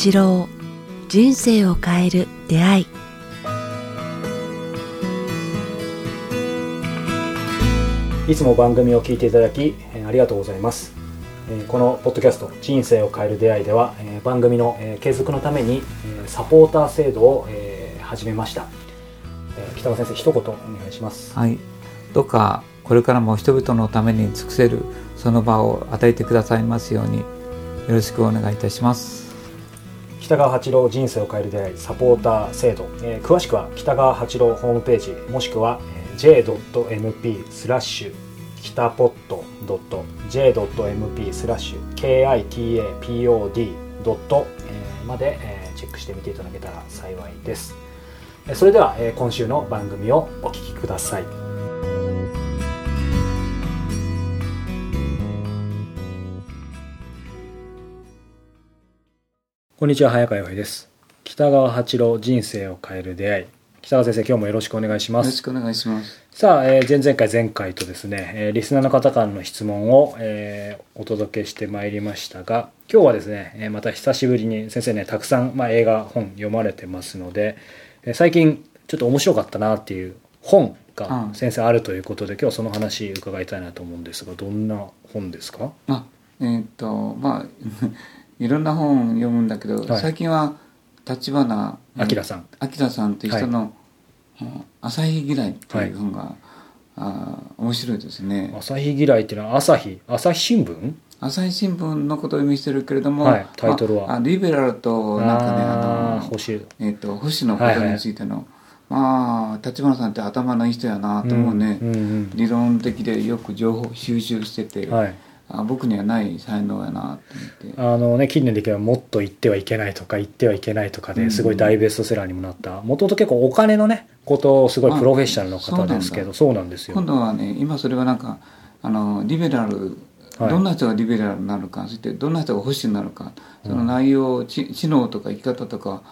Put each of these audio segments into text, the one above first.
八郎人生を変える出会い。いつも番組を聞いていただきえーありがとうございます。えーこのポッドキャスト「人生を変える出会い」ではえー番組のえー継続のためにえーサポーター制度をえー始めました。えー北川先生一言お願いします。はい、どうかこれからも人々のために尽くせるその場を与えてくださいますようによろしくお願いいたします。北川八郎人生を変える出会いサポーター制度、えー詳しくは北川八郎ホームページもしくは j.mp スラッシュ北ポット .j.mp スラッシュ kitapod ドットまでチェックしてみていただけたら幸いです。それでは今週の番組をお聞きください。こんにちは早川洋平です。北川八郎人生を変える出会い。北川先生今日もよろしくお願いします。よろしくお願いします。さあ、えー前々回前回とですね、えーリスナーの方からの質問を、えーお届けしてまいりましたが今日はですね、えーまた久しぶりに先生ねたくさん、まあ、映画本読まれてますので、えー最近ちょっと面白かったなっていう本がうん先生あるということで、今日はその話伺いたいなと思うんですがどんな本ですか？あ、えーっとまあいろんな本読むんだけど、はい。最近は立花明さん。明さんという人の「うん朝日嫌い」っていう本が、あー面白いですね。朝日嫌いっていうのは朝日朝日新聞？朝日新聞のことを意味してるけれども、はいタイトルは。まああリベラルとなんかねあのあー星。えっと保守のことについての、まあ立花さんって頭のいい人やなと思うね、うんうん理論的でよく情報収集してて、うんはいあ僕にはない才能やなと思って。あのね近年で言えばもっと言ってはいけないとか言ってはいけないとかですごい大ベストセラーにもなった。もともと結構お金のねことをすごいプロフェッショナルの方ですけどそうなんですよ。今度はね今それはなんかあのリベラル、はい。どんな人がリベラルになるかそしてどんな人が保守になるかその内容、知知能とか生き方とか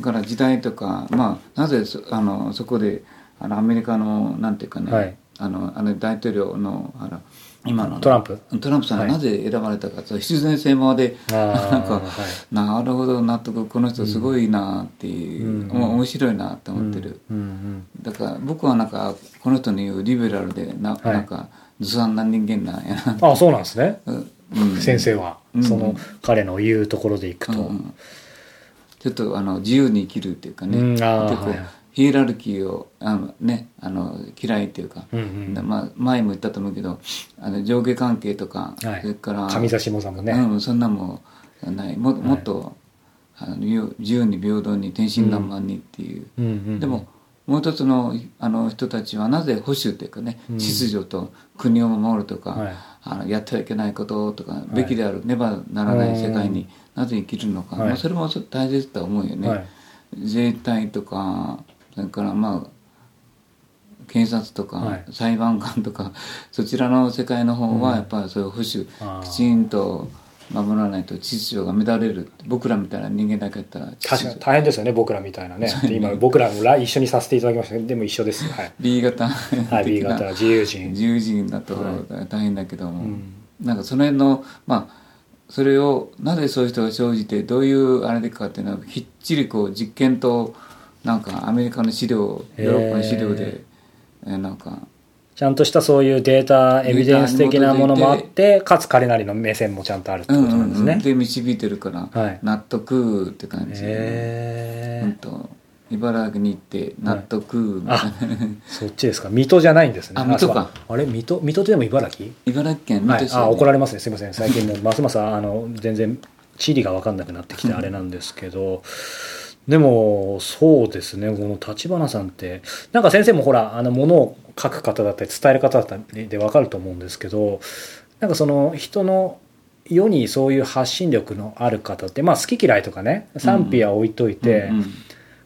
から時代とか、まあ、なぜそあのそこであのアメリカのなんていうかね、はい。あのあの大統領のあの今のトランプ。トランプさんがはい。なぜ選ばれたか、その必然性まで なんか、はい。なるほど納得この人すごいなっていう、うんお面白いなと思ってる、うんうんだから僕はなんかこの人の言うリベラルでな,、はい。なんかずさんな人間なんやな、ああそうなんですね。うん、先生は。うん。その彼の言うところでいくと。うんちょっとあの自由に生きるっていうかね、うんあヒエラルキーをあの、ね、あの嫌いっていうか、うんうん。まあ、前も言ったと思うけどあの上下関係とか、はい。それから上座下座もね。うん、そんなもんない。ももっと、あの自由に平等に天真爛漫にっていう、うんうんでももう一つのあの人たちはなぜ保守っていうかね、うん。秩序と国を守るとか、はい。あのやってはいけないこととか、べきであるねばならない世界になぜ生きるのか、はい。まあ、それも大切だと思うよね、はい。自衛隊とかそれからまあ検察とか、はい。裁判官とかそちらの世界の方はやっぱりそういう保守、きちんと守らないと秩序が乱れる僕らみたいな人間だけやったら確かに大変ですよね僕らみたいなね。で今僕らもラ一緒にさせていただきましたけどでも一緒ですはい。B 型はい、B 型。自由人。自由人だとは大変だけども、うん。なんかその辺のまあそれをなぜそういう人が生じてどういうあれでかっていうのはきっちりこう実験となんかアメリカの資料ヨーロッパの資料で、えーなんかちゃんとしたそういうデータエビデンス的なものもあってかつ彼なりの目線もちゃんとあるってことなんですね、で導いてるから、はい。納得って感じ、へえうんと茨城に行って納得みたいな、そっちですか。水戸じゃないんですね。あ水戸か。あれ水戸水戸でも茨城？茨城県はい、水戸市、あ怒られますね。すいません。最近もうますますあの全然地理が分かんなくなってきてあれなんですけどでもそうですね。この立花さんってなんか先生もほらあのものを書く方だったり伝える方だったりで分かると思うんですけどなんかその人の世にそういう発信力のある方ってまあ好き嫌いとかね賛否は置いといて、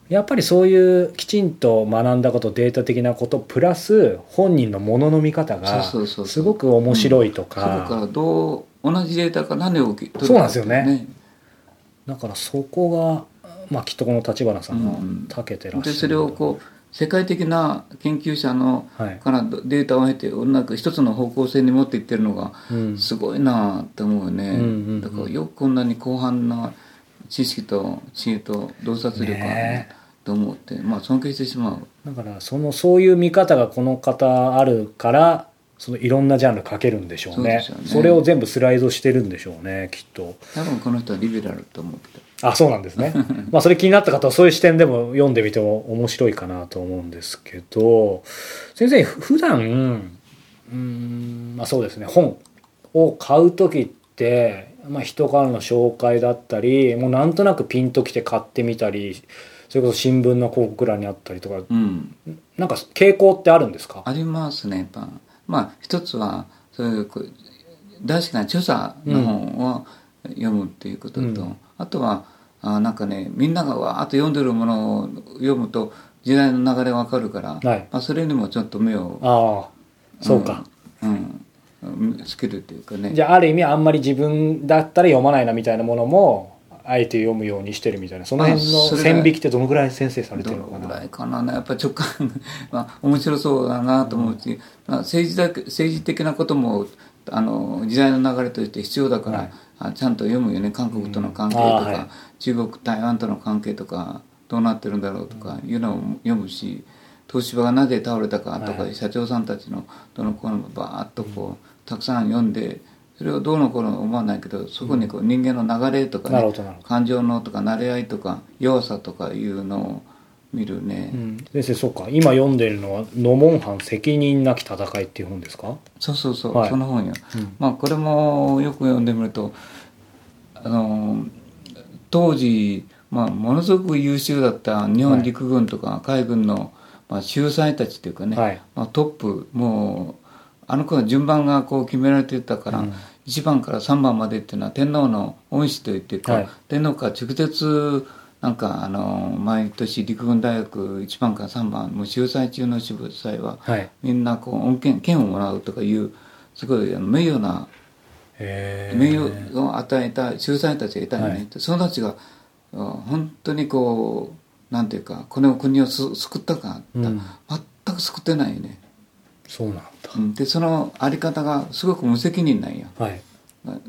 やっぱりそういうきちんと学んだことデータ的なことプラス本人のものの見方がすごく面白いとそこかどう同じデータから何を受け取るかそうなんですよね。だからそこが、まあ、きっとこの立花さんがうんうん。長けてらっしゃる、でそれをこう世界的な研究者のはい。からデータを経てなんか一つの方向性に持っていってるのがうん。すごいなって思うね、うんうんうん。だからよくこんなに広範な知識と知恵と洞察力があるねと思って、まあ尊敬してしまう。だからそのそういう見方がこの方あるからそのいろんなジャンル書けるんでしょうね。ね。それを全部スライドしてるんでしょうねきっと。多分この人はリベラルと思ってあそうなんですね。まあそれ気になった方はそういう視点でも読んでみても面白いかなと思うんですけど先生ふ普段うーんまあそうですね。本を買う時って、まあ、人からの紹介だったりもうなんとなくピンときて買ってみたりそれこそ新聞の広告欄にあったりとかうん。なんか傾向ってあるんですか？ありますねやっぱ。まあ一つはそういうこう大好きな著者の本を読むっていうことと、うんあとはあなんかねみんながわーっと読んでるものを読むと時代の流れわかるから、はい。まあ、それにもちょっと目を、ああそうか、うん。うん、つけるっていうかね。じゃあある意味あんまり自分だったら読まないなみたいなものもあえて読むようにしてるみたいなその辺の線引きってどのぐらい先生されてどるのかな？のぐらいかな。やっぱ直感 まあ面白そうだなと思うし、まあ、政治だけ政治的なこともあの時代の流れとして必要だから、はいあちゃんと読むよね。韓国との関係とか、うん。はい。中国台湾との関係とかどうなってるんだろうとかいうのを読むし東芝がなぜ倒れたかとか、はい。社長さんたちのどのこうのバーッとこうたくさん読んでそれをどうのこうの思わないけどそこにこう人間の流れとかね感情のとか慣れ合いとか弱さとかいうのを見るね、うん、先生そうか。今読んでるのは「ノモンハン責任なき戦い」っていう本ですか？そうそうそう、はい。その本よ、うん。まあこれもよく読んでみるとあの当時、まあ、ものすごく優秀だった日本陸軍とか海軍の、まあ、秀才たちっていうかね、はい。まあ、トップもうあの頃は順番がこう決められてたから、うん。1番から3番までっていうのは天皇の恩師といってか、はい。天皇から直接なんかあの毎年陸軍大学1番から3番もう秀才中の秀才ははい。みんなこう恩恵剣をもらうとかいうすごい名誉な名誉を与えた秀才たちがいたよね、はい。その人たちがあ本当にこうなんていうかこの国をす救ったか、うん。全く救ってないよね、そうなんだ。うん。でそのあり方がすごく無責任なんよ。はい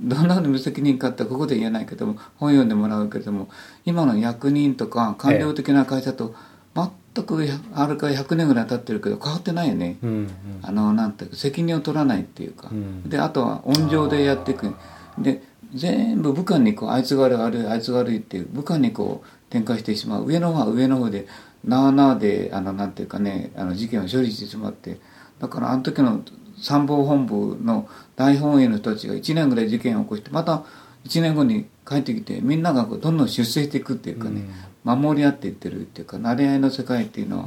どんな無責任かってここで言えないけども本読んでもらうけれども今の役人とか官僚的な会社と全くあれから100年ぐらい経ってるけど変わってないよね、うんうん。あのなんていうか責任を取らないっていうか、うん。であとは温情でやっていく。で全部部下にこうあいつが悪い悪いあいつが悪いっていう部下にこう展開してしまう。上の方は上の方でなあなあであのなんていうかねあの事件を処理してしまって。だからあの時の参謀本部の大本営の人たちが1年ぐらい事件を起こしてまた1年後に帰ってきてみんながこうどんどん出世していくっていうかね、守り合っていってるっていうか慣れ合いの世界っていうのは、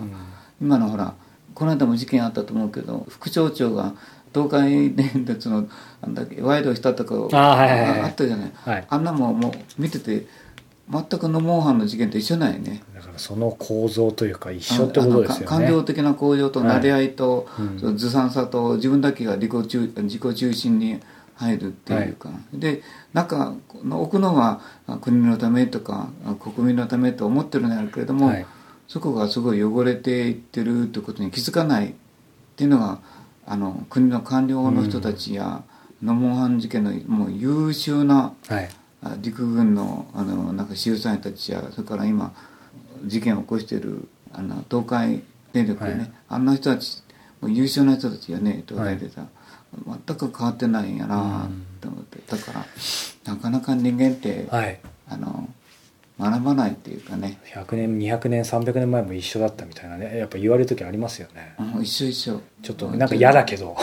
今のほらこの間も事件あったと思うけど副町長が東海電鉄のなんだっけ賄賂したとかをあああったじゃない、はい。あんなもんもう見てて全くのモンハンの事件と一緒なんよねその構造というか一緒ってことですよね。あのか感情的な向上と慣れ合いと、うん。そのずさんさと自分だけが自己中自己中心に入るっていうか、で中の奥のはあ国のためとかあ国民のためと思ってるんだけれども、はい。そこがすごい汚れていってるってことに気づかないっていうのがあの国の官僚の人たちや、ノモンハン事件のもう優秀な陸軍のあのなんか秀才たちやそれから今事件を起こしているあの東海電力でね、はい。あんな人たちもう優秀な人たちがね東海でさ、全く変わってないんやなと思って、だからなかなか人間って、はい。あの学ばないっていうかね、100年200年300年前も一緒だったみたいなね。やっぱ言われる時ありますよね。うん一緒一緒。ちょっとなんか嫌だけど。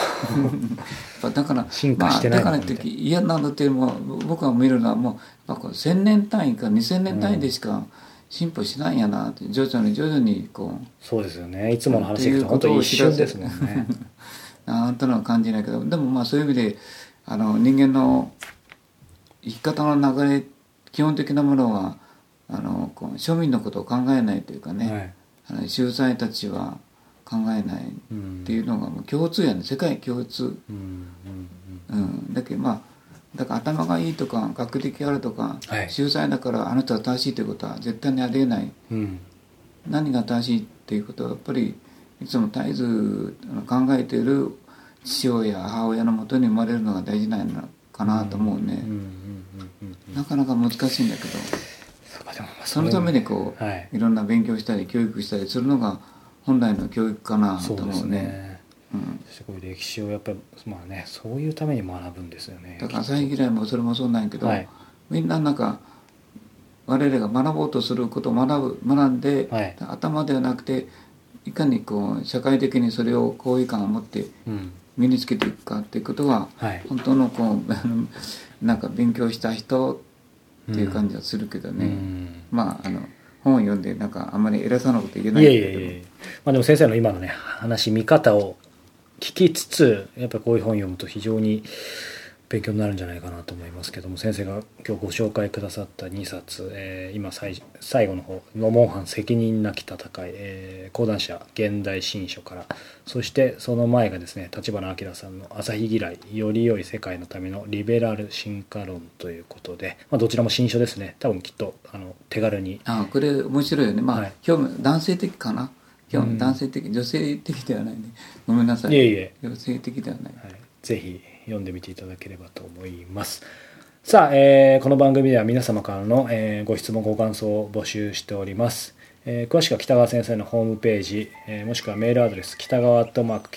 だから進化してないまあ、だのからって嫌なのっていうのは僕が見るのはもうやっぱこう1000年単位か2000年単位でしか進歩しないんやなって徐々に徐々にこうそうですよね。いつもの話でいくと本当に一瞬ですもんね。なんとなく感じないけどでもまあそういう意味であの人間の生き方の流れ基本的なものはあのこう庶民のことを考えないというかね、はい。あの秀才たちは考えないっうんていうのがもう共通やね。世界共通、うんうん。うん、だけどまあだから頭がいいとか学歴あるとか、はい。秀才だからあの人は正しいということは絶対にありえない。うん。うん何が正しいっていうことはやっぱりいつも絶えず考えている父親母親のもとに生まれるのが大事なのかなと思うね、なかなか難しいんだけど。そのためにこう、はい。い、ろんな勉強したり教育したりするのが本来の教育かなと思うねねうん、すごい歴史をやっぱりまあねそういうために学ぶんですよね。だから朝日嫌いもそれもそうなんやけど、はい。みんななんか我々が学ぼうとすることを学ぶ学んで、はい。頭ではなくていかにこう社会的にそれを好意感を持ってうん。身につけていくかっていうことははい。本当のこう なんか勉強した人っていう感じはするけどね、うん。まああの本を読んでなんかあんまり偉そうなこと言えないいえいけれどもえいえまあでも先生の今のね話見方を聞きつつやっぱりこういう本を読むと非常に勉強になるんじゃないかなと思いますけども先生が今日ご紹介くださった2冊、えー今最最後の方「ノモンハン責任なき戦い」えー講談社現代新書からそしてその前がですね立花明さんの「朝日嫌いより良い世界のためのリベラル進化論」ということで、まあ、どちらも新書ですね。多分きっとあの手軽に。あこれ面白いよね。まあ、はい。興味男性的かな？興味、うん男性的女性的ではないねごめんなさいいえいえ女性的ではないはい、ぜひ読んでみていただければと思います。さあ、えーこの番組では皆様からの、えーご質問ご感想を募集しております。えー詳しくは北川先生のホームページ、えーもしくはメールアドレス北川アットマーク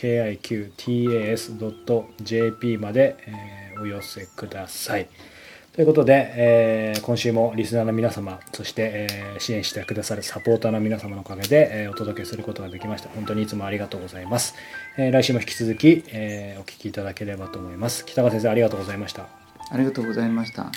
KIQTAS.jp まで、えーお寄せください。ということで、えー今週もリスナーの皆様そして、えー支援してくださるサポーターの皆様のおかげで、えーお届けすることができました。本当にいつもありがとうございます、え来週も引き続き、えお聞きいただければと思います。北川先生ありがとうございました。ありがとうございました。